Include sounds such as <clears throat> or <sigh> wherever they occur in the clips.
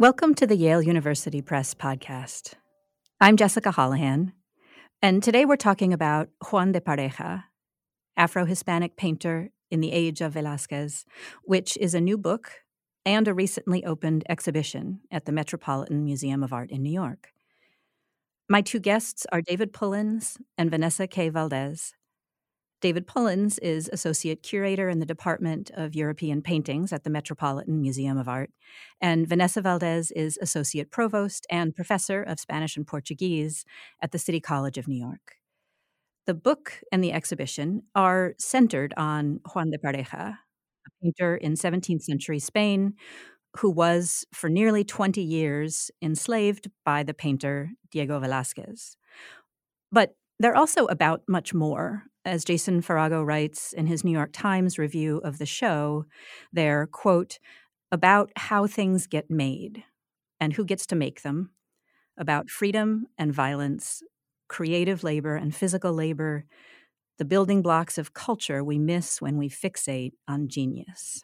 Welcome to the Yale University Press podcast. I'm Jessica Holohan, and today we're talking about Juan de Pareja, Afro Hispanic painter in the age of Velázquez, which is a new book and a recently opened exhibition at the Metropolitan Museum of Art in New York. My two guests are David Pullins and Vanessa K. Valdés, David Pullins is Associate Curator in the Department of European Paintings at the Metropolitan Museum of Art, and Vanessa Valdés is Associate Provost and Professor of Spanish and Portuguese at the City College of New York. The book and the exhibition are centered on Juan de Pareja, a painter in 17th century Spain who was, for nearly 20 years, enslaved by the painter Diego Velázquez. But they're also about much more as Jason Farago writes in his New York Times review of the show, they're, quote, about how things get made and who gets to make them, about freedom and violence, creative labor and physical labor, the building blocks of culture we miss when we fixate on genius.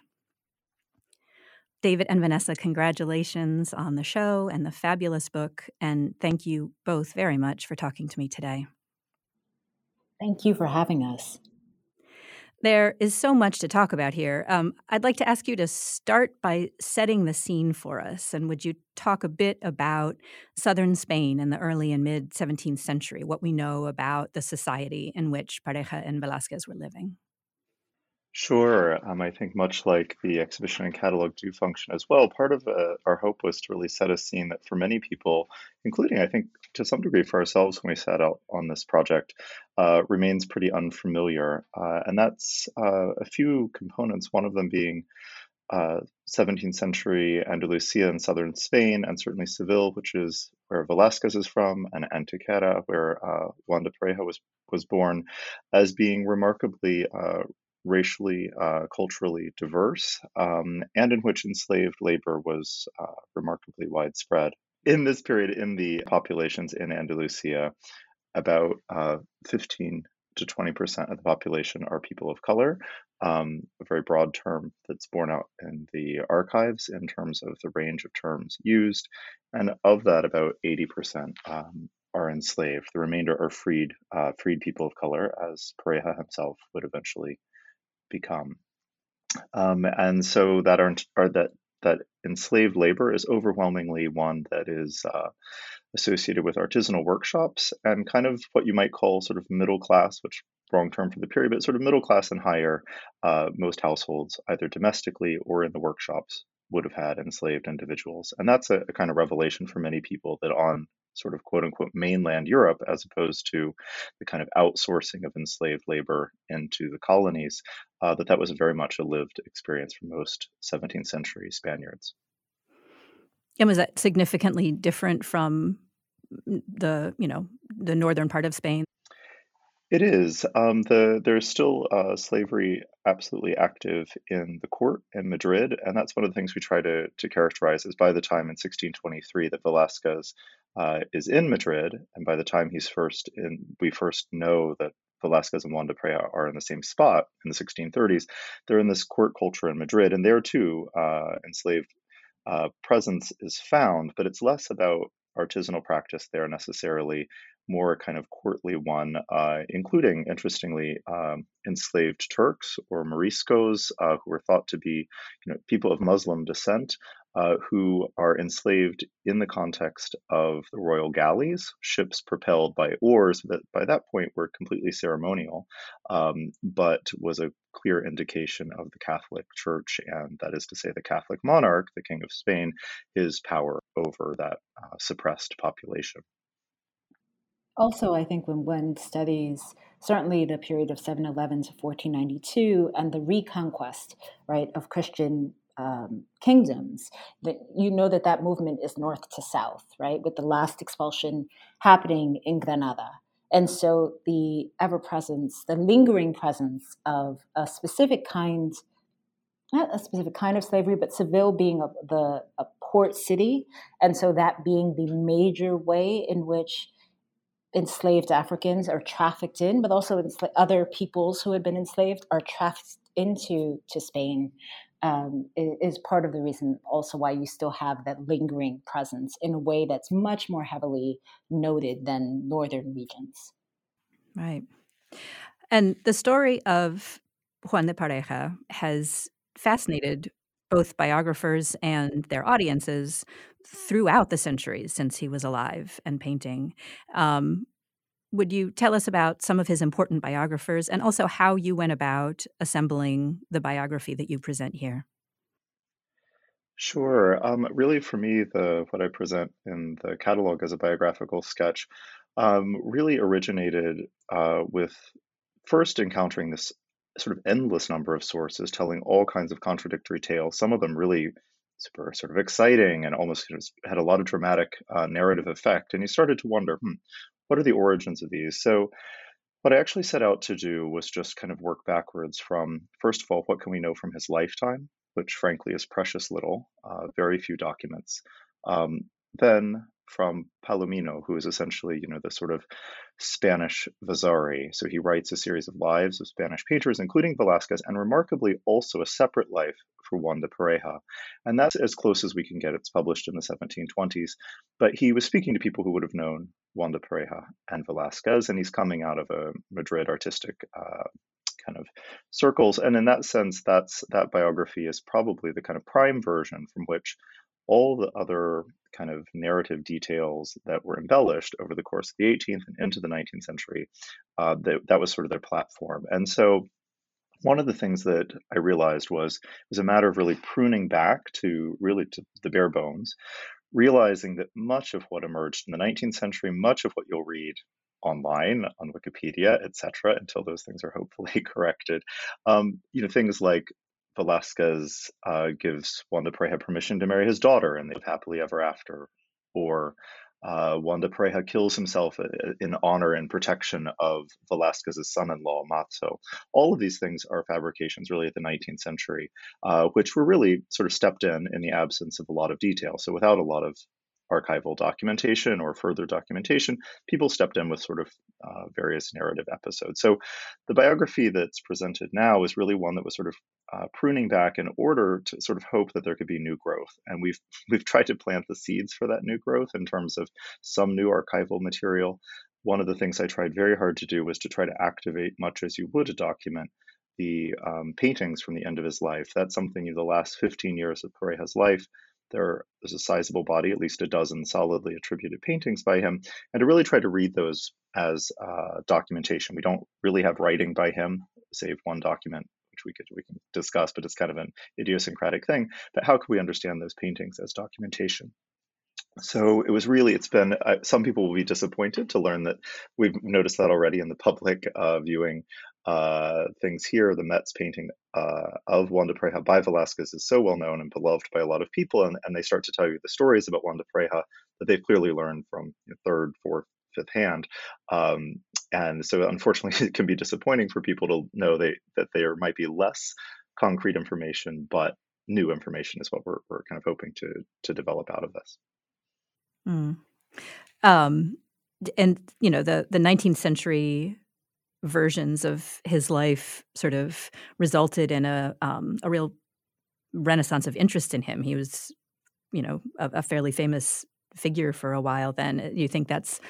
David and Vanessa, congratulations on the show and the fabulous book, and thank you both very much for talking to me today. Thank you for having us. There is so much to talk about here. Um, I'd like to ask you to start by setting the scene for us. And would you talk a bit about southern Spain in the early and mid 17th century, what we know about the society in which Pareja and Velázquez were living? Sure. Um, I think much like the exhibition and catalog do function as well, part of uh, our hope was to really set a scene that for many people, including I think to some degree for ourselves when we set out on this project, uh, remains pretty unfamiliar. Uh, and that's uh, a few components, one of them being 17th uh, century Andalusia in southern Spain, and certainly Seville, which is where Velázquez is from, and Antequera, where uh, Juan de Pareja was, was born, as being remarkably racially, uh, culturally diverse, um, and in which enslaved labor was uh, remarkably widespread. In this period, in the populations in Andalusia, about uh, 15 to 20% of the population are people of color, um, a very broad term that's borne out in the archives in terms of the range of terms used. And of that, about 80% um, are enslaved. The remainder are freed, uh, freed people of color, as Pareja himself would eventually become. Um, and so that are, are that that enslaved labor is overwhelmingly one that is uh, associated with artisanal workshops and kind of what you might call sort of middle class, which wrong term for the period, but sort of middle class and higher. Uh, most households, either domestically or in the workshops, would have had enslaved individuals, and that's a, a kind of revelation for many people that on sort of quote unquote mainland Europe, as opposed to the kind of outsourcing of enslaved labor into the colonies, uh, that that was very much a lived experience for most 17th century Spaniards. And was that significantly different from the, you know, the northern part of Spain? It is. Um, the there's still uh, slavery absolutely active in the court in Madrid, and that's one of the things we try to to characterize. Is by the time in 1623 that Velázquez uh, is in Madrid, and by the time he's first in, we first know that Velázquez and Juan de Pareja are in the same spot in the 1630s. They're in this court culture in Madrid, and there too, uh, enslaved uh, presence is found, but it's less about artisanal practice there necessarily more kind of courtly one, uh, including, interestingly, um, enslaved Turks or Moriscos, uh, who were thought to be you know, people of Muslim descent, uh, who are enslaved in the context of the royal galleys, ships propelled by oars that by that point were completely ceremonial, um, but was a clear indication of the Catholic Church, and that is to say, the Catholic monarch, the King of Spain, his power over that uh, suppressed population. Also, I think when one studies certainly the period of 711 to 1492 and the reconquest, right, of Christian um, kingdoms, that you know that that movement is north to south, right, with the last expulsion happening in Granada. And so the ever presence, the lingering presence of a specific kind, not a specific kind of slavery, but Seville being a, the a port city, and so that being the major way in which enslaved Africans are trafficked in, but also other peoples who had been enslaved are trafficked into to Spain um, is part of the reason also why you still have that lingering presence in a way that's much more heavily noted than northern regions. Right. And the story of Juan de Pareja has fascinated both biographers and their audiences throughout the centuries since he was alive and painting. Um, would you tell us about some of his important biographers and also how you went about assembling the biography that you present here? Sure. Um, really, for me, the what I present in the catalog as a biographical sketch um, really originated uh, with first encountering this sort of endless number of sources telling all kinds of contradictory tales. Some of them really super sort of exciting and almost had a lot of dramatic uh, narrative effect. And you started to wonder, hmm, what are the origins of these? So, what I actually set out to do was just kind of work backwards from, first of all, what can we know from his lifetime, which frankly is precious little, uh, very few documents. Um, then from Palomino, who is essentially, you know, the sort of Spanish Vasari. So he writes a series of lives of Spanish painters, including Velázquez, and remarkably also a separate life for Juan de Pareja. And that's as close as we can get. It's published in the 1720s. But he was speaking to people who would have known Juan de Pareja and Velázquez, and he's coming out of a Madrid artistic uh, kind of circles. And in that sense, that's that biography is probably the kind of prime version from which all the other kind of narrative details that were embellished over the course of the 18th and into the 19th century, uh, that, that was sort of their platform. And so one of the things that I realized was it was a matter of really pruning back to really to the bare bones, realizing that much of what emerged in the 19th century, much of what you'll read online on Wikipedia, etc., until those things are hopefully <laughs> corrected, um, you know, things like Velázquez uh, gives Juan de Pareja permission to marry his daughter and they live happily ever after. Or uh, Juan de Pareja kills himself uh, in honor and protection of Velázquez's son-in-law, Mazo. All of these things are fabrications really at the 19th century, uh, which were really sort of stepped in in the absence of a lot of detail. So without a lot of archival documentation or further documentation, people stepped in with sort of uh, various narrative episodes. So the biography that's presented now is really one that was sort of uh, pruning back in order to sort of hope that there could be new growth. And we've <laughs> we've tried to plant the seeds for that new growth in terms of some new archival material. One of the things I tried very hard to do was to try to activate much as you would a document the um, paintings from the end of his life. That's something in the last 15 years of Pareja's life there is a sizable body, at least a dozen solidly attributed paintings by him, and to really try to read those as uh, documentation. We don't really have writing by him, save one document, which we could we can discuss, but it's kind of an idiosyncratic thing. But how could we understand those paintings as documentation? So it was really, it's been, uh, some people will be disappointed to learn that we've noticed that already in the public uh, viewing uh, things here. The Met's painting uh, of Juan de Pareja by Velázquez is so well known and beloved by a lot of people, and, and they start to tell you the stories about Juan de Pareja that they've clearly learned from you know, third, fourth, fifth hand. Um, and so, unfortunately, <laughs> it can be disappointing for people to know they, that there might be less concrete information, but new information is what we're, we're kind of hoping to to develop out of this. Mm. Um, and you know the the 19th century versions of his life sort of resulted in a um, a real renaissance of interest in him. He was, you know, a, a fairly famous figure for a while. Then you think that's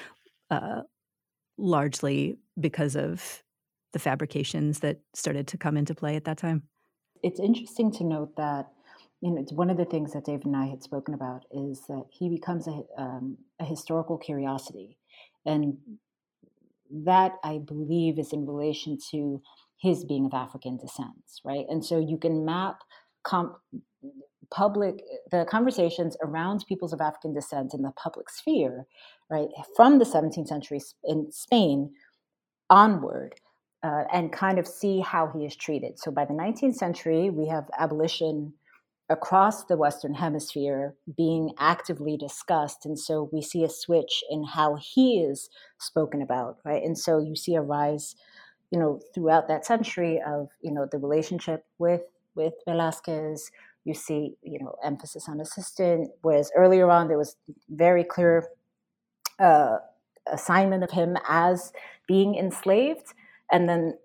uh, largely because of the fabrications that started to come into play at that time. It's interesting to note that you know, one of the things that David and I had spoken about is that he becomes a, um, a historical curiosity, and that I believe is in relation to his being of African descent, right? And so you can map com- public the conversations around peoples of African descent in the public sphere, right, from the 17th century in Spain onward. Uh, and kind of see how he is treated. So by the 19th century, we have abolition across the Western Hemisphere being actively discussed. And so we see a switch in how he is spoken about, right? And so you see a rise, you know, throughout that century of, you know, the relationship with with Velázquez. You see, you know, emphasis on assistant, whereas earlier on there was very clear uh, assignment of him as being enslaved, and then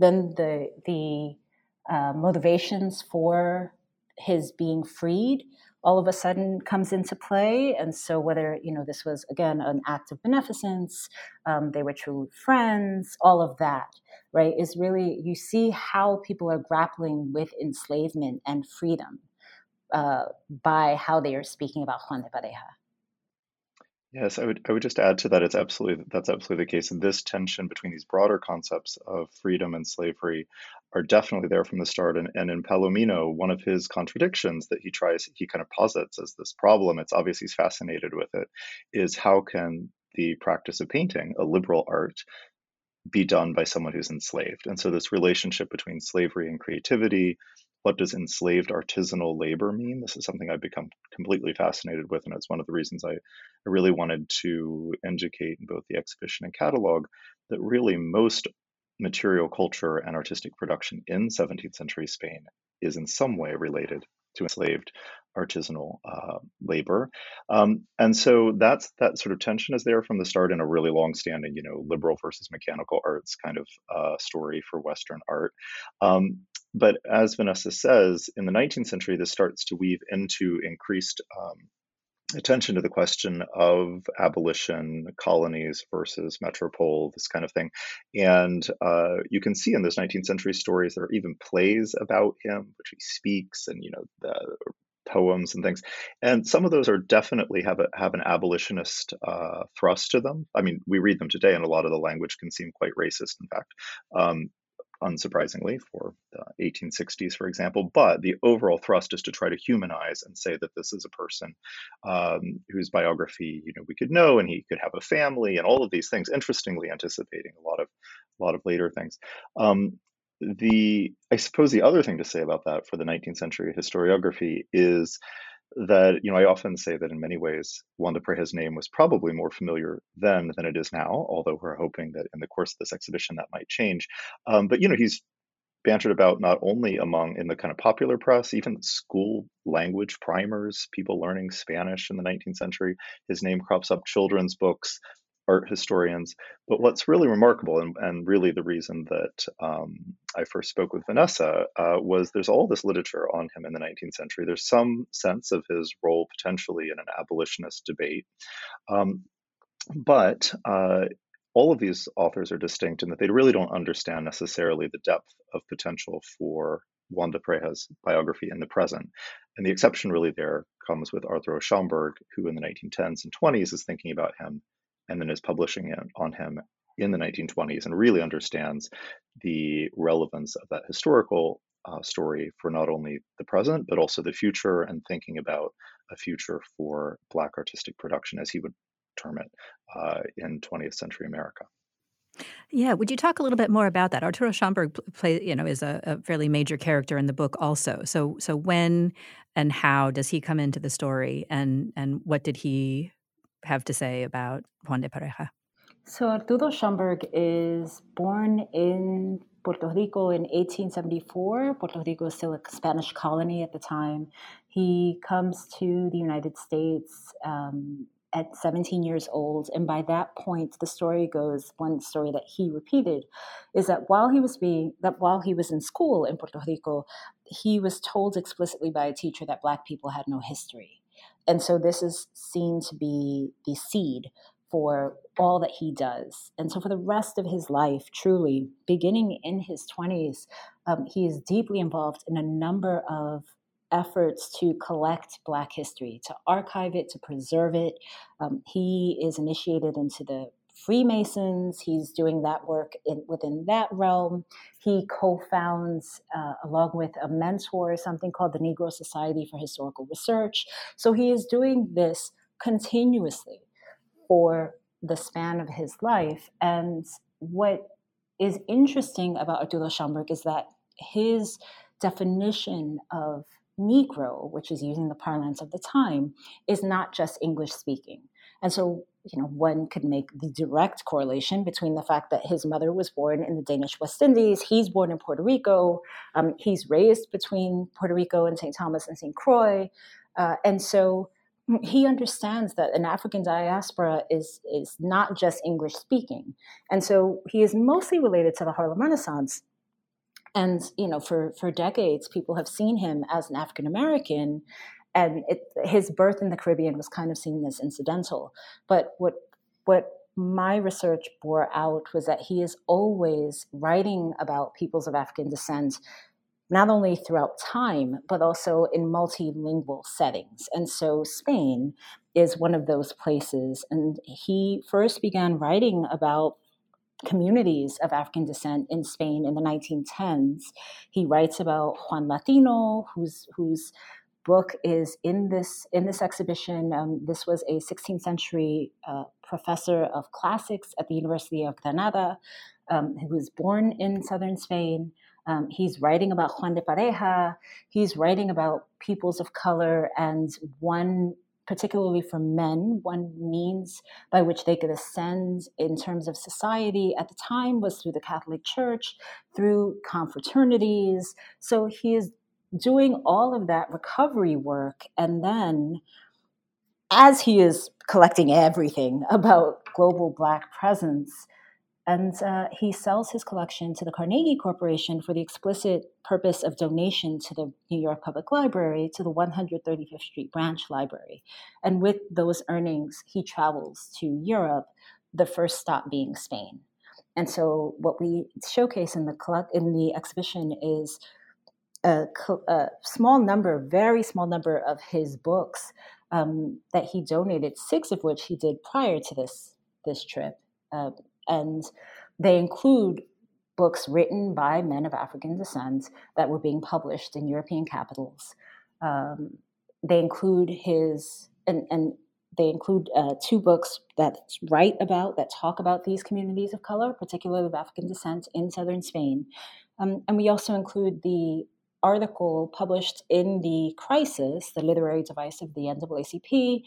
then the the uh, motivations for his being freed all of a sudden comes into play. And so, whether you know this was again an act of beneficence, um, they were true friends, all of that, right, is really you see how people are grappling with enslavement and freedom uh, by how they are speaking about Juan de Pareja. Yes, I would I would just add to that it's absolutely that's absolutely the case. And this tension between these broader concepts of freedom and slavery are definitely there from the start. And, and in Palomino, one of his contradictions that he tries he kind of posits as this problem, it's obvious he's fascinated with it, is how can the practice of painting, a liberal art, be done by someone who's enslaved? And so this relationship between slavery and creativity, what does enslaved artisanal labor mean? This is something I've become completely fascinated with, and it's one of the reasons I, I really wanted to educate in both the exhibition and catalog that really most material culture and artistic production in 17th century Spain is in some way related to enslaved artisanal uh, labor. Um, and so that's that sort of tension is there from the start in a really long-standing, you know, liberal versus mechanical arts kind of uh, story for Western art. Um, but as Vanessa says, in the 19th century, this starts to weave into increased um, attention to the question of abolition, colonies versus metropole, this kind of thing. And uh, you can see in those 19th century stories, there are even plays about him, which he speaks, and you know the poems and things. And some of those are definitely have a have an abolitionist uh, thrust to them. I mean, we read them today, and a lot of the language can seem quite racist. In fact, um, unsurprisingly, for the 1860s, for example. But the overall thrust is to try to humanize and say that this is a person um, whose biography, you know, we could know, and he could have a family, and all of these things. Interestingly, anticipating a lot of a lot of later things. Um, the I suppose the other thing to say about that for the 19th century historiography is that you know I often say that in many ways Juan de Pareja's name was probably more familiar then than it is now, although we're hoping that in the course of this exhibition that might change. Um, but you know he's bantered about not only among in the kind of popular press, even school language primers, people learning Spanish in the 19th century. His name crops up children's books, art historians. But what's really remarkable, and, and really the reason that um, I first spoke with Vanessa, uh, was there's all this literature on him in the 19th century. There's some sense of his role potentially in an abolitionist debate. Um, but uh, all of these authors are distinct in that they really don't understand necessarily the depth of potential for Juan de Pareja's biography in the present. And the exception really there comes with Arthur Schomburg, who in the 1910s and 20s is thinking about him and then is publishing it on him in the 1920s and really understands the relevance of that historical uh, story for not only the present but also the future and thinking about a future for black artistic production as he would term it uh, in 20th century america yeah, would you talk a little bit more about that? Arturo Schomburg play, you know, is a, a, fairly major character in the book, also. So, so when and how does he come into the story, and and what did he have to say about Juan de Pareja? So Arturo Schomburg is born in Puerto Rico in 1874. Puerto Rico is still a Spanish colony at the time. He comes to the United States um, at 17 years old. And by that point, the story goes one story that he repeated is that while he was being, that while he was in school in Puerto Rico, he was told explicitly by a teacher that Black people had no history and so this is seen to be the seed for all that he does. And so for the rest of his life, truly, beginning in his 20s, um, he is deeply involved in a number of efforts to collect Black history, to archive it, to preserve it. Um, he is initiated into the Freemasons. He's doing that work in, within that realm. He co founds, uh, along with a mentor, something called the Negro Society for Historical Research. So he is doing this continuously for the span of his life. And what is interesting about Arturo Schomburg is that his definition of Negro, which is using the parlance of the time, is not just English speaking. And so you know, one could make the direct correlation between the fact that his mother was born in the Danish West Indies, he's born in Puerto Rico, um, he's raised between Puerto Rico and St. Thomas and St. Croix, uh, and so he understands that an African diaspora is is not just English speaking, and so he is mostly related to the Harlem Renaissance. and you know for for decades people have seen him as an african american and it, his birth in the caribbean was kind of seen as incidental. But what what my research bore out was that he is always writing about peoples of african descent not only throughout time but also in multilingual settings. And so spain is one of those places. And he first began writing about communities of African descent in Spain in the 1910s. He writes about Juan Latino, who's whose book is in this in this exhibition. Um, this was a 16th century uh, professor of classics at the University of Granada, um, who was born in southern Spain. Um, he's writing about Juan de Pareja. He's writing about peoples of color, and one particularly for men, one means by which they could ascend in terms of society at the time was through the Catholic Church, through confraternities. So he is doing all of that recovery work. And then, as he is collecting everything <laughs> about global Black presence, and uh, he sells his collection to the Carnegie Corporation for the explicit purpose of donation to the New York Public Library, to the 135th Street Branch Library. And with those earnings, he travels to Europe, the first stop being Spain. And so, what we showcase in the collect- in the exhibition is a, a, small number, very small number of his books um, that he donated. Six of which he did prior to this this trip. Uh, and they include books written by men of African descent that were being published in European capitals. Um, they include his, and, and they include uh, two books that write about, that talk about these communities of color, particularly of African descent in southern Spain. Um, and we also include the article published in the Crisis, the literary device of the NAACP,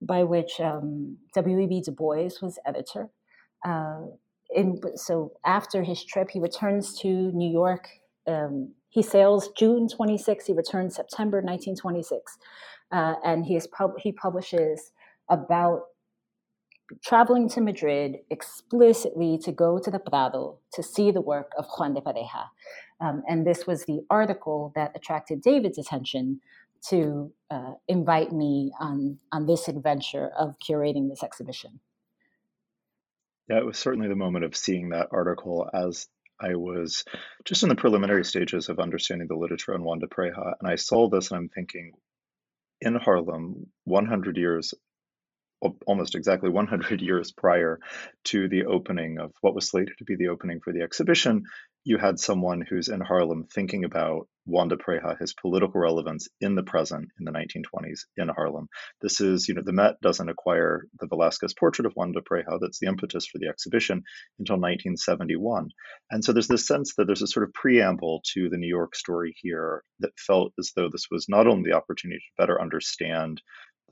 by which um, W.E.B. Du Bois was editor. Uh, in, so after his trip, he returns to New York. Um, he sails June 26. He returns September 1926, uh, and he is pub- he publishes about traveling to Madrid explicitly to go to the Prado to see the work of Juan de Pareja. Um, and this was the article that attracted David's attention to uh, invite me on, on this adventure of curating this exhibition. Yeah, it was certainly the moment of seeing that article as I was just in the preliminary stages of understanding the literature on Juan de Pareja. And I saw this and I'm thinking, in Harlem, 100 years, almost exactly 100 <laughs> years prior to the opening of what was slated to be the opening for the exhibition, you had someone who's in Harlem thinking about Juan de Pareja, his political relevance in the present in the 1920s in Harlem. This is, you know, the Met doesn't acquire the Velázquez portrait of Juan de Pareja that's the impetus for the exhibition until 1971. And so there's this sense that there's a sort of preamble to the New York story here that felt as though this was not only the opportunity to better understand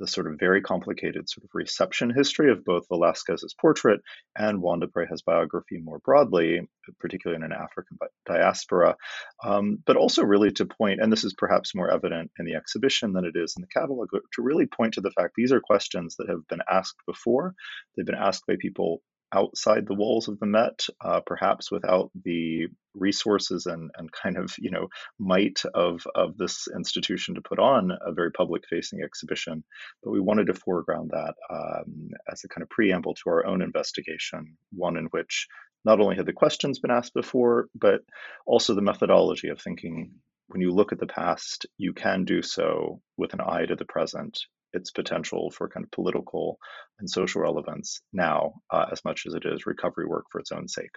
the sort of very complicated sort of reception history of both Velázquez's portrait and Juan de Pareja's biography more broadly, particularly in an African diaspora, um, but also really to point, and this is perhaps more evident in the exhibition than it is in the catalog, to really point to the fact these are questions that have been asked before. They've been asked by people outside the walls of the Met, uh, perhaps without the resources and, and kind of you know might of of this institution to put on a very public facing exhibition. But we wanted to foreground that um, as a kind of preamble to our own investigation, one in which not only had the questions been asked before, but also the methodology of thinking. When you look at the past, you can do so with an eye to the present its potential for kind of political and social relevance now uh, as much as it is recovery work for its own sake.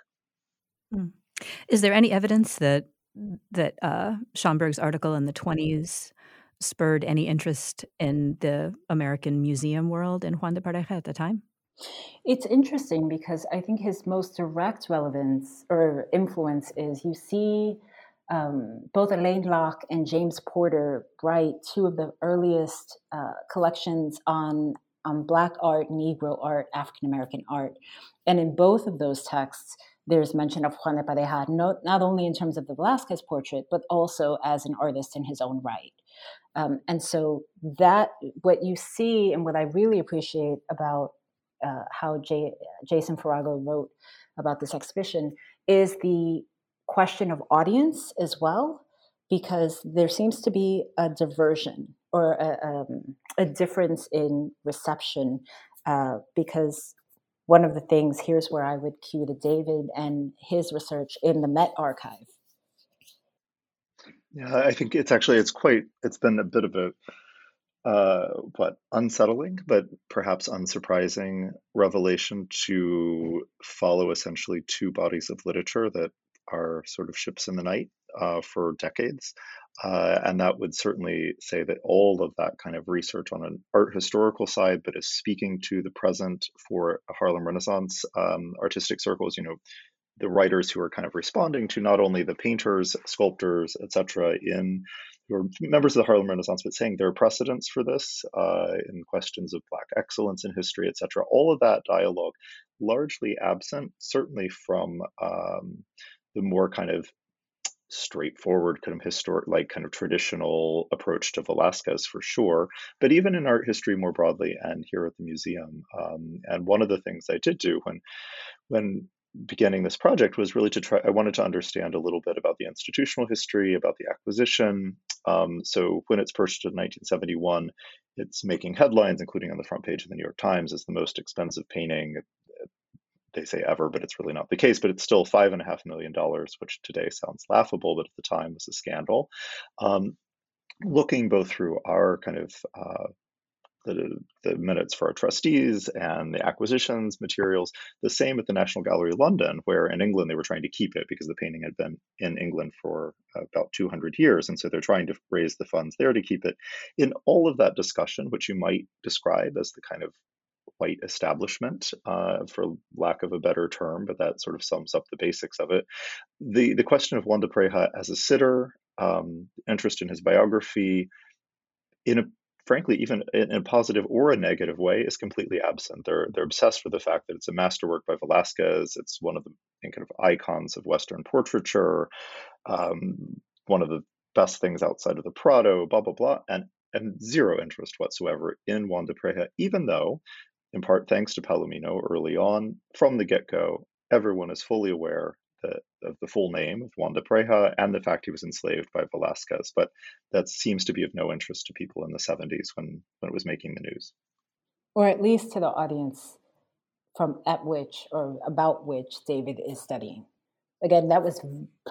Mm. Is there any evidence that that uh, Schomburg's article in the 20s spurred any interest in the American museum world in Juan de Pareja at the time? It's interesting because I think his most direct relevance or influence is you see um, both Alain Locke and James Porter write two of the earliest uh, collections on on Black art, Negro art, African American art, and in both of those texts, there's mention of Juan de Pareja, not, not only in terms of the Velázquez portrait, but also as an artist in his own right. Um, and so that what you see and what I really appreciate about uh, how Jason Farago wrote about this exhibition is the question of audience as well, because there seems to be a diversion or a, um, a difference in reception. Uh, because one of the things here's where I would cue to David and his research in the Met Archive. Yeah, I think it's actually it's quite it's been a bit of a uh, what unsettling but perhaps unsurprising revelation to follow essentially two bodies of literature that are sort of ships in the night uh, for decades. Uh, and that would certainly say that all of that kind of research on an art historical side, but is speaking to the present for Harlem Renaissance um, artistic circles, you know, the writers who are kind of responding to not only the painters, sculptors, etc., in who are members of the Harlem Renaissance, but saying there are precedents for this uh, in questions of Black excellence in history, etc. All of that dialogue largely absent, certainly from um, the more kind of straightforward kind of historic like kind of traditional approach to Velázquez for sure but even in art history more broadly and here at the museum um, and one of the things I did do when when beginning this project was really to try I wanted to understand a little bit about the institutional history about the acquisition um, so when it's purchased in 1971 it's making headlines including on the front page of the New York Times as the most expensive painting they say ever, but it's really not the case. But it's still five and a half million dollars, which today sounds laughable, but at the time was a scandal. Um, looking both through our kind of uh, the, the minutes for our trustees and the acquisitions materials. The same at the National Gallery London, where in England they were trying to keep it because the painting had been in England for about 200 years. And so they're trying to raise the funds there to keep it. In all of that discussion, which you might describe as the kind of white establishment, uh, for lack of a better term, but that sort of sums up the basics of it. The the question of Juan de Pareja as a sitter, um, interest in his biography, in a frankly, even in a positive or a negative way, is completely absent. They're they're obsessed with the fact that it's a masterwork by Velázquez. It's one of the kind of icons of Western portraiture, um, one of the best things outside of the Prado, blah blah blah, and and zero interest whatsoever in Juan de Pareja, even though in part thanks to Palomino early on. From the get go, everyone is fully aware that, of the full name of Juan de Pareja and the fact he was enslaved by Velázquez, but that seems to be of no interest to people in the 70s when, when it was making the news. Or at least to the audience from at which or about which David is studying. Again, that was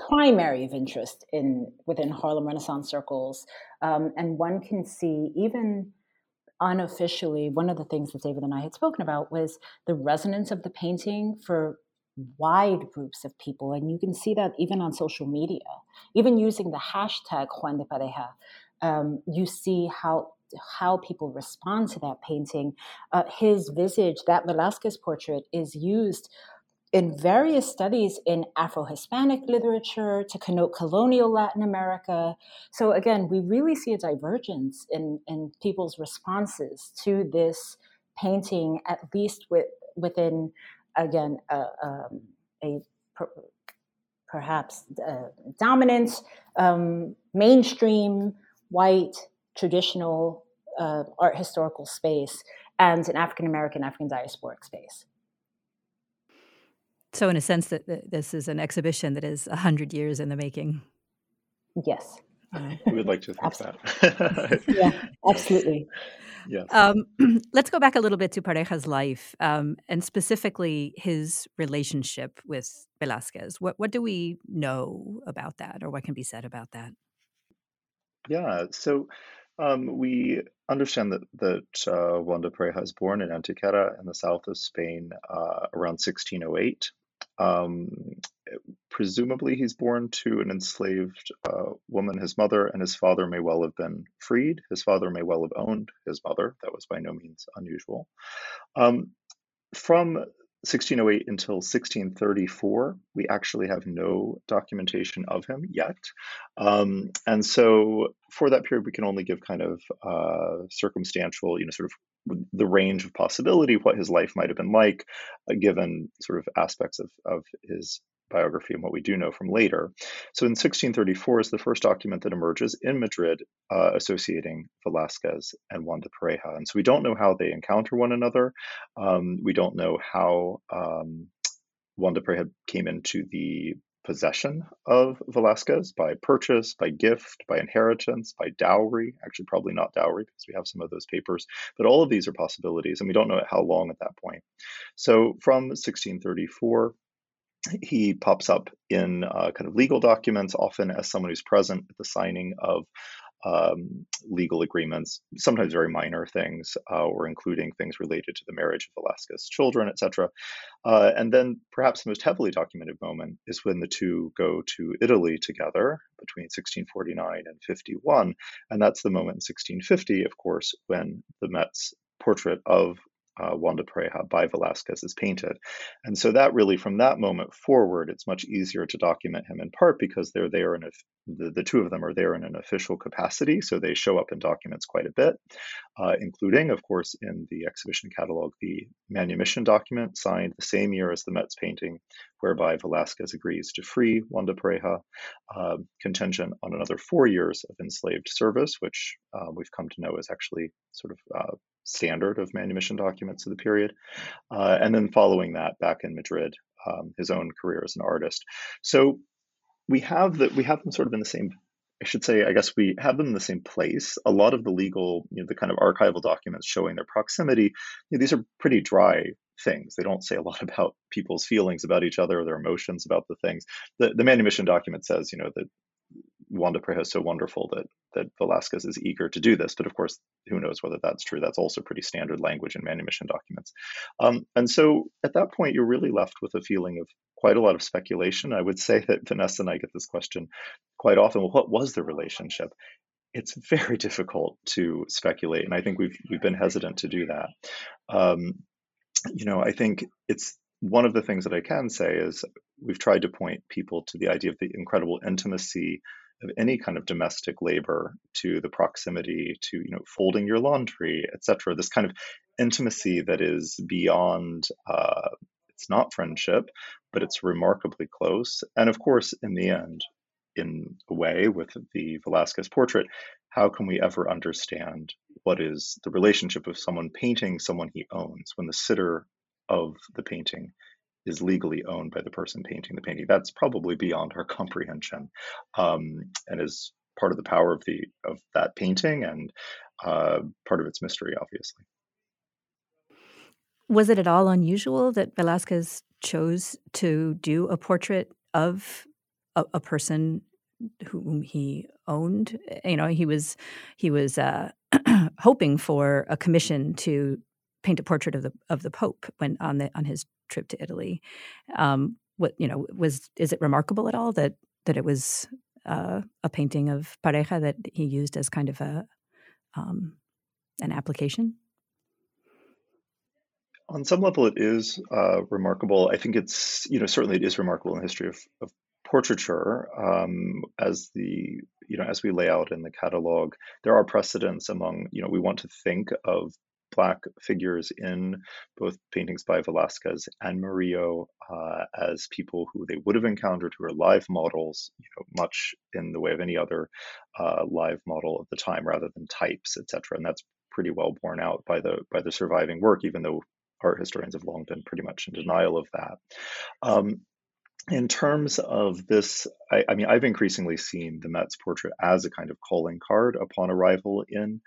primary of interest in within Harlem Renaissance circles, um, and one can see even unofficially, one of the things that David and I had spoken about was the resonance of the painting for wide groups of people. And you can see that even on social media, even using the hashtag Juan de Pareja, um, you see how how people respond to that painting. Uh, his visage, that Velázquez portrait, is used in various studies in Afro Hispanic literature to connote colonial Latin America. So, again, we really see a divergence in, in people's responses to this painting, at least with, within, again, um, a per, perhaps uh, dominant, um, mainstream, white, traditional uh, art historical space and an African American, African diasporic space. So, in a sense, that this is an exhibition that is hundred years in the making. Yes, we would like to think that. <laughs> yeah, absolutely. Yes. Um, <clears throat> let's go back a little bit to Pareja's life, um, and specifically his relationship with Velázquez. What what do we know about that, or what can be said about that? Yeah. So. Um, we understand that that uh, Juan de Pareja was born in Antequera in the south of Spain uh, around 1608. Um, presumably, he's born to an enslaved uh, woman, his mother, and his father may well have been freed. His father may well have owned his mother. That was by no means unusual. Um, from 1608 until 1634, we actually have no documentation of him yet. Um, and so for that period, we can only give kind of uh, circumstantial, you know, sort of the range of possibility, what his life might have been like, uh, given sort of aspects of, of his biography and what we do know from later. So in 1634 is the first document that emerges in Madrid uh, associating Velázquez and Juan de Pareja. And so we don't know how they encounter one another. Um, we don't know how um, Juan de Pareja came into the possession of Velázquez by purchase, by gift, by inheritance, by dowry. Actually, probably not dowry because we have some of those papers, but all of these are possibilities, and we don't know how long at that point. So from 1634, he pops up in uh, kind of legal documents, often as someone who's present at the signing of um, legal agreements, sometimes very minor things, uh, or including things related to the marriage of Velázquez's children, etc. Uh, and then perhaps the most heavily documented moment is when the two go to Italy together between 1649 and 51. And that's the moment in 1650, of course, when the Met's portrait of uh, Juan de Pareja by Velázquez is painted. And so that really, from that moment forward, it's much easier to document him in part because they're there in a, the, the two of them are there in an official capacity. So they show up in documents quite a bit, uh, including, of course, in the exhibition catalog, the manumission document signed the same year as the Met's painting, whereby Velázquez agrees to free Juan de Pareja, uh, contingent on another four years of enslaved service, which uh, we've come to know is actually sort of uh, standard of manumission documents of the period. Uh, and then following that, back in Madrid, um, his own career as an artist. So we have that we have them sort of in the same. I should say, I guess we have them in the same place. A lot of the legal, you know, the kind of archival documents showing their proximity, you know, these are pretty dry things. They don't say a lot <laughs> about people's feelings about each other or their emotions about the things. The, the manumission document says, you know, that Pareja is so wonderful that that Velázquez is eager to do this. But of course, who knows whether that's true? That's also pretty standard language in manumission documents. Um, and so at that point, you're really left with a feeling of quite a lot of speculation. I would <laughs> say that Vanessa and I get this question quite often. Well, what was the relationship? It's very <laughs> difficult to speculate, and I think we've we've been hesitant to do that. Um, you know, I think it's one of the things that I can say is we've tried to point people to the idea of the incredible intimacy of any kind of domestic labor to the proximity to you know folding your laundry etc this kind of intimacy that is beyond uh, it's not friendship but it's remarkably close. And of course in the end in a way with the velázquez portrait how can we ever understand what is the relationship of someone painting someone he owns when the sitter of the painting is legally owned by the person painting the painting. That's probably beyond our comprehension, um, and is part of the power of the of that painting and uh, part of its mystery, obviously. Was it at all unusual that Velázquez chose to do a portrait of a, a person whom he owned? You know, he was he was uh, <clears throat> hoping for a commission to paint a portrait of the of the Pope when on the on his trip to Italy. Um, what you know was is it remarkable at all that that it was uh, a painting of Pareja that he used as kind of a um, an application? On some level, it is uh, remarkable. I think it's you know certainly it is remarkable in the history of, of portraiture um, as the you know as we lay out in the catalog. There are precedents among you know we want to think of black figures in both paintings by Velázquez and Murillo uh, as people who they would have encountered who are live models, you know, much in the way of any other uh, live model of the time rather than types, etc. And that's pretty well borne out by the by the surviving work, even though art historians have long been pretty much in denial of that. Um, in terms of this, I, I, mean, I've increasingly seen the Met's portrait as a kind of calling card upon arrival in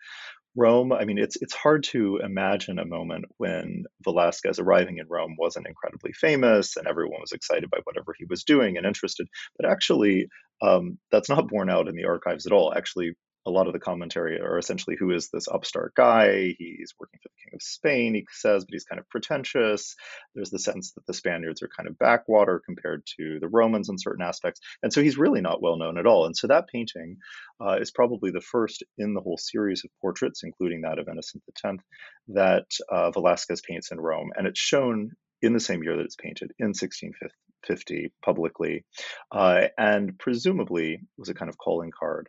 Rome, I mean, it's it's hard to imagine a moment when Velázquez arriving in Rome wasn't incredibly famous and everyone was excited by whatever he was doing and interested. But actually, um, that's not borne out in the archives at all. Actually, a lot of the commentary are essentially who is this upstart guy? He's working for the King of Spain, he says, but he's kind of pretentious. There's the sense that the Spaniards are kind of backwater compared to the Romans in certain aspects. And so he's really not well known at all. And so that painting uh, is probably the first in the whole series of portraits, including that of Innocent X, that uh, Velázquez paints in Rome. And it's shown in the same year that it's painted in 1650 publicly, uh, and presumably was a kind of calling card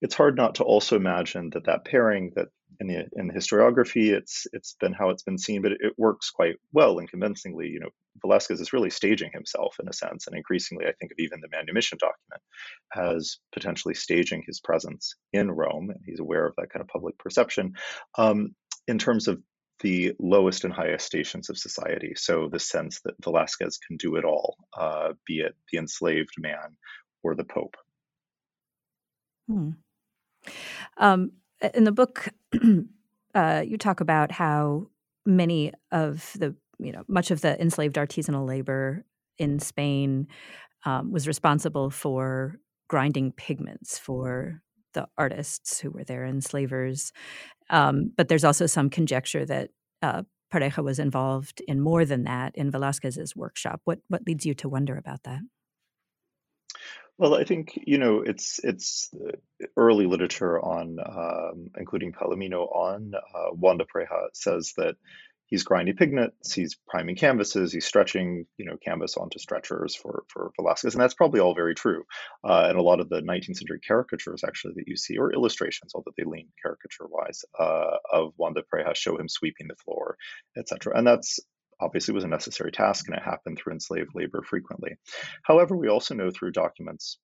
it's hard not to also imagine that that pairing that in the in the historiography it's it's been how it's been seen but it, it, works quite well and convincingly you know velázquez is really staging himself in a sense and increasingly i think of even the manumission document as potentially staging his presence in rome and he's aware of that kind of public perception um, in terms of the lowest and highest stations of society. So the sense that Velázquez can do it all, uh, be it the enslaved man or the Pope. Hmm. Um, in the book, <clears throat> uh, you talk about how many of the, you know, much of the enslaved artisanal labor in Spain um, was responsible for grinding pigments for the artists who were there, enslavers. Um, but there's also some conjecture that uh, Pareja was involved in more than that in Velázquez's workshop. What what leads you to wonder about that? Well, I think you know it's it's early literature on, um, including Palomino on uh, Juan de Pareja says that he's grinding pigments, he's priming canvases, he's stretching, you know, canvas onto stretchers for for Velázquez, and that's probably all very true. Uh, and a lot of the 19th century caricatures, actually, that you see, or illustrations, although they lean caricature-wise, uh, of Juan de Pareja show him sweeping the floor, etc. And that's obviously it was a necessary task, and it happened through enslaved labor frequently. However, we also know through documents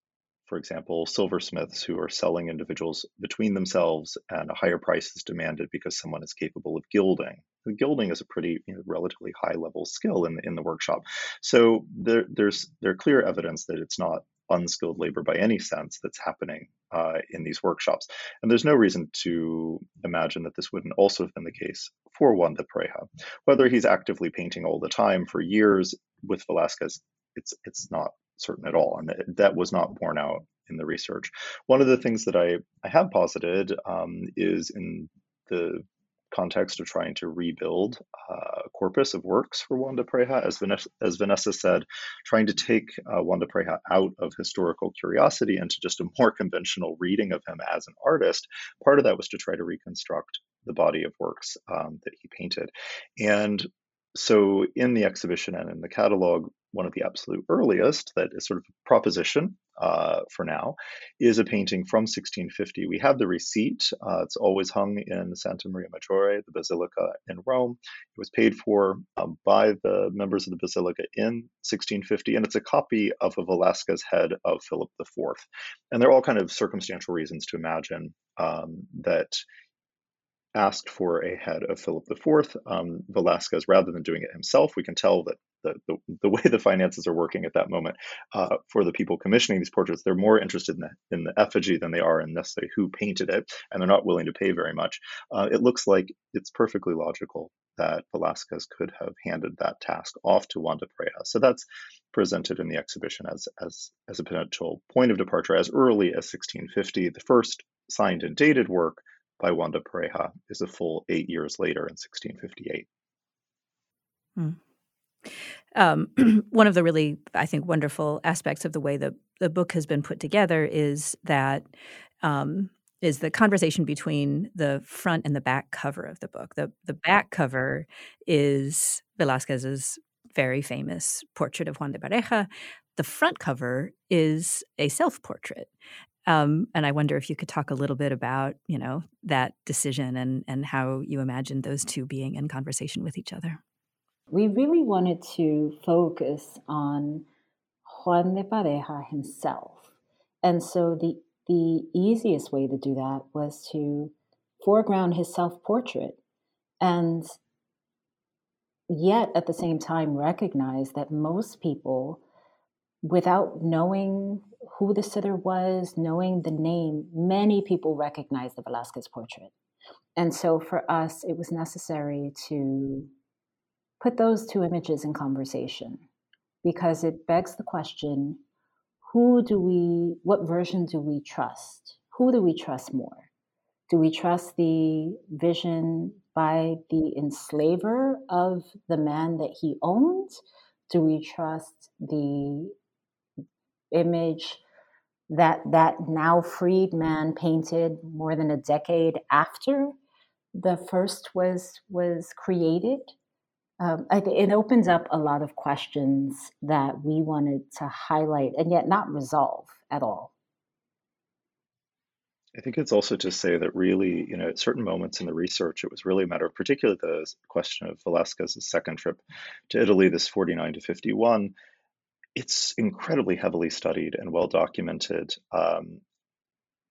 for example, silversmiths who are selling individuals between themselves and a higher price is demanded because someone is capable of gilding. And gilding is a pretty you know, relatively high level skill in the, in the workshop. So there, there's there clear evidence that it's not unskilled labor by any sense that's happening uh, in these workshops. And there's no reason to imagine that this wouldn't also have been the case for Juan de Pareja. Whether he's actively painting all the time for years with Velázquez, it's it's not certain at all, and that, that was not borne out in the research. One of the things that I, I have posited um, is in the context of trying to rebuild uh, a corpus of works for Juan de Pareja, as Vanessa, as Vanessa said, trying to take uh, Juan de Pareja out of historical curiosity into just a more <laughs> conventional reading of him as an artist. Part of that was to try to reconstruct the body of works um, that he painted. And so in the exhibition and in the catalog, one of the absolute earliest that is sort of a proposition uh, for now is a painting from 1650. We have the receipt. Uh, it's always hung in Santa Maria Maggiore, the basilica in Rome. It was paid for um, by the members of the basilica in 1650, and it's a copy of a Velázquez head of Philip IV. And there are all kind of circumstantial reasons to imagine um, that asked for a head of Philip IV. Um, Velázquez, rather than doing it himself, we can tell that the, the, the way the finances are working at that moment uh, for the people commissioning these portraits, they're more interested in the, in the effigy than they are in necessarily who painted it, and they're not willing to pay very much. Uh, it looks like it's perfectly logical that Velázquez could have handed that task off to Juan de Pareja. So that's presented in the exhibition as, as, as a potential point of departure as early as 1650. The first signed and dated work by Juan de Pareja is a full eight years later in 1658. Hmm. Um, <clears throat> one of the really, I think, wonderful aspects of the way the, the book has been put together is that um, is the conversation between the front and the back cover of the book. The the back cover is Velázquez's very famous portrait of Juan de Pareja. The front cover is a self portrait. Um, and I wonder if you could talk a little bit about, you know, that decision and and how you imagined those two being in conversation with each other. We really wanted to focus on Juan de Pareja himself, and so the the easiest way to do that was to foreground his self portrait, and yet at the same time recognize that most people, without knowing who the sitter was, knowing the name, many people recognized the Velázquez portrait. And so for us, it was necessary to put those two images in conversation because it begs the question who do we, what version do we trust? Who do we trust more? Do we trust the vision by the enslaver of the man that he owned? Do we trust the image that that now freed man painted more than a decade after the first was was created. Um, it opens up a lot of questions that we wanted to highlight and yet not resolve at all. I think it's also to say that really, you know, at certain moments in the research, it was really a matter of particularly the question of Velázquez's second trip to Italy, this 49 to 51 it's incredibly heavily studied and well documented. Um,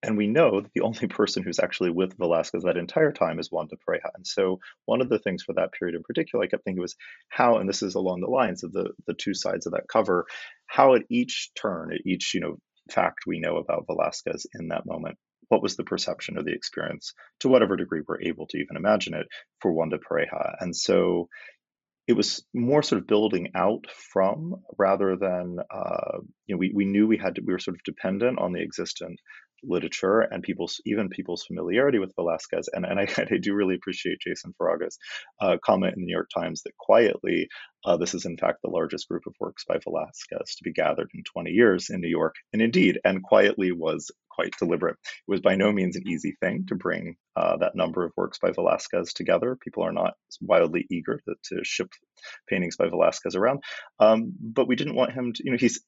and we know that the only person who's actually with Velázquez that entire time is Juan de Pareja. And so one of the things for that period in particular, I kept thinking was how, and this is along the lines of the the two sides of that cover, how at each turn, at each you know fact we know about Velázquez in that moment, what was the perception or the experience, to whatever degree we're able to even imagine it, for Juan de Pareja. And so it was more sort of building out from rather than uh, you know we, we knew we had to, we were sort of dependent on the existent literature and people's even people's familiarity with Velázquez. And, and I, <laughs> I do really appreciate Jason Farago's uh, comment in the New York Times that quietly, uh, this is in fact the largest group of works by Velázquez to be gathered in 20 years in New York. And indeed, and quietly was quite deliberate. It was by no means an easy thing to bring uh, that number of works by Velázquez together. People are not wildly eager to, to ship paintings by Velázquez around. Um, but we didn't want him to, you know, he's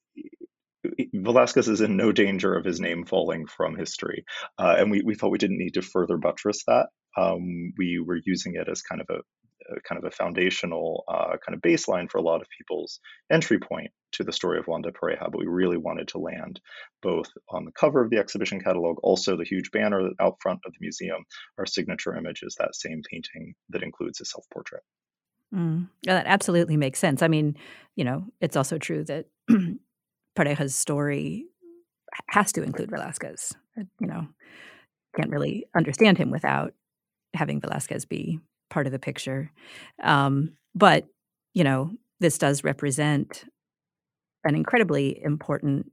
Velázquez is in no danger of his name falling from history. Uh, and we, we thought we didn't need to further buttress that. Um, we were using it as kind of a kind of a foundational uh, kind of baseline for a lot of people's entry point to the story of Juan de Pareja, but we really wanted to land both on the cover of the exhibition catalog, also the huge banner out front of the museum. Our signature image is that same painting that includes a self portrait. Mm, that absolutely makes sense. I mean, you know, it's also true that <clears throat> Pareja's story has to include Velázquez. Uh, you know, can't really understand him without having Velázquez be part of the picture. Um, but you know, this does represent an incredibly important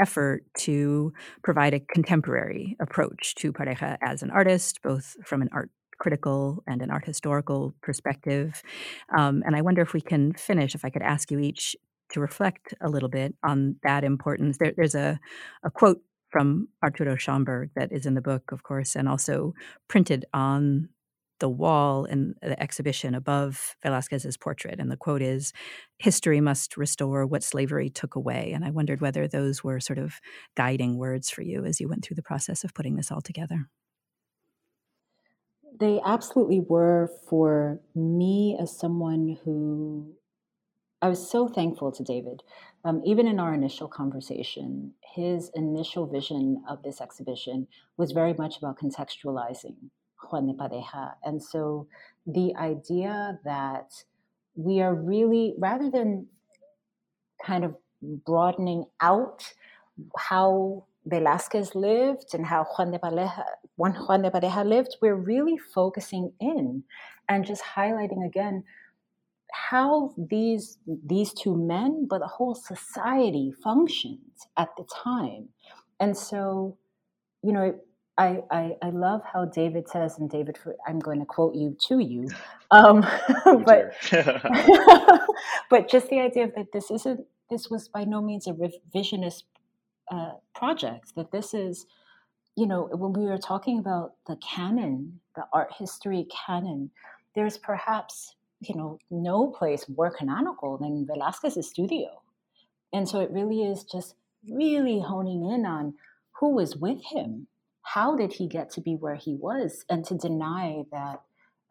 effort to provide a contemporary approach to Pareja as an artist, both from an art critical and an art historical perspective. Um, and I wonder if we can finish, if I could ask you each to reflect a little bit on that importance. There, there's a, a quote from Arturo Schomburg that is in the book, of course, and also printed on the wall in the exhibition above Velázquez's portrait. And the quote is History must restore what slavery took away. And I wondered whether those were sort of guiding words for you as you went through the process of putting this all together. They absolutely were for me as someone who I was so thankful to David. Um, even in our initial conversation, his initial vision of this exhibition was very much about contextualizing Juan de. And so the idea that we are really, rather than kind of broadening out how Velázquez lived and how Juan de Pareja, Juan de Pareja lived, we're really focusing in and just highlighting again how these these two men, but the whole society functioned at the time. And so, you know, I, I, I love how David says, and David, I'm going to quote you to you, um, <laughs> but <laughs> <laughs> but just the idea that this isn't this was by no means a revisionist uh, project. That this is, you know, when we were talking about the canon, the art history canon, there's perhaps you know, no place more canonical than Velázquez's studio. And so it really is just really honing in on who was with him. How did he get to be where he was? And to deny that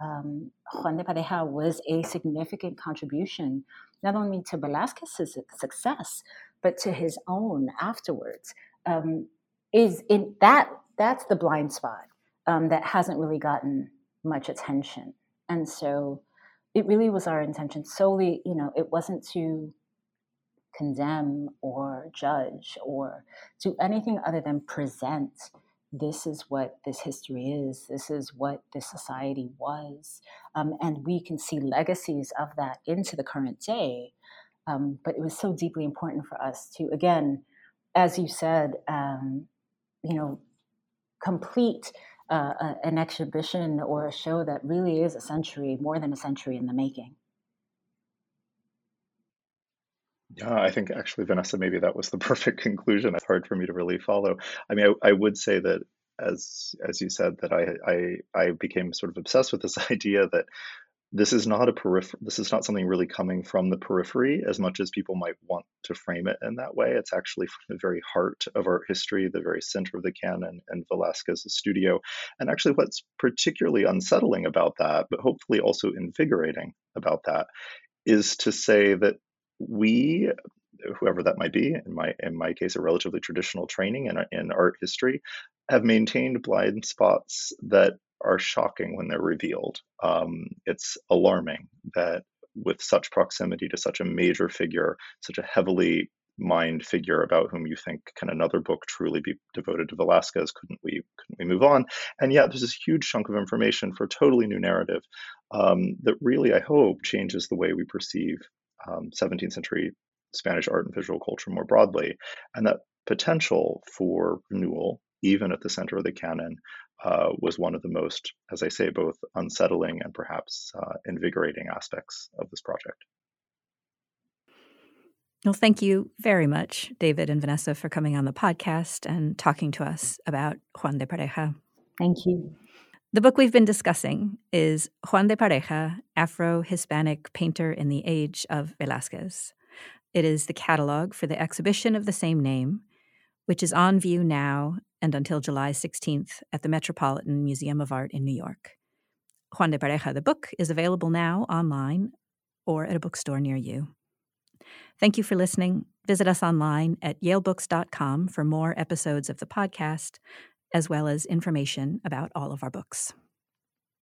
um, Juan de Pareja was a significant contribution, not only to Velázquez's success, but to his own afterwards, um, is in that that's the blind spot um, that hasn't really gotten much attention. And so it really was our intention solely, you know, it wasn't to condemn or judge or do anything other than present this is what this history is, this is what this society was. Um, and we can see legacies of that into the current day. Um, but it was so deeply important for us to, again, as you said, um, you know, complete uh, an exhibition or a show that really is a century, more than a century in the making. Yeah, I think actually, Vanessa, maybe that was the <laughs> perfect conclusion. It's hard for me to really follow. I mean, I, I would say that as as you said, that I, I I became sort of obsessed with this <laughs> idea that this is not a periphery this is not something really coming from the periphery as much as people might want to frame it in that way it's actually from the very heart of art history the very center of the canon and velázquez's studio and actually what's particularly unsettling about that but hopefully also invigorating about that is to say that we whoever that might be, in my in my case, a relatively traditional training in, in art history, have maintained blind spots that are shocking when they're revealed. Um, it's alarming that with such proximity to such a major figure, such a heavily mined figure about whom you think can another book truly be devoted to Velázquez? Couldn't we couldn't we move on? And yet there's this huge chunk of information for a totally new narrative um, that really I hope changes the way we perceive um, 17th century Spanish art and visual culture more broadly, and that potential for renewal, even at the center of the canon, uh, was one of the most, as I say, both unsettling and perhaps uh, invigorating aspects of this project. Well, thank you very much, David and Vanessa, for coming on the podcast and talking to us about Juan de Pareja. Thank you. The book we've been discussing is Juan de Pareja, Afro Hispanic Painter in the Age of Velázquez. It is the catalog for the exhibition of the same name, which is on view now and until July 16th at the Metropolitan Museum of Art in New York. Juan de Pareja, the book, is available now online or at a bookstore near you. Thank you for listening. Visit us online at yalebooks.com for more episodes of the podcast, as well as information about all of our books.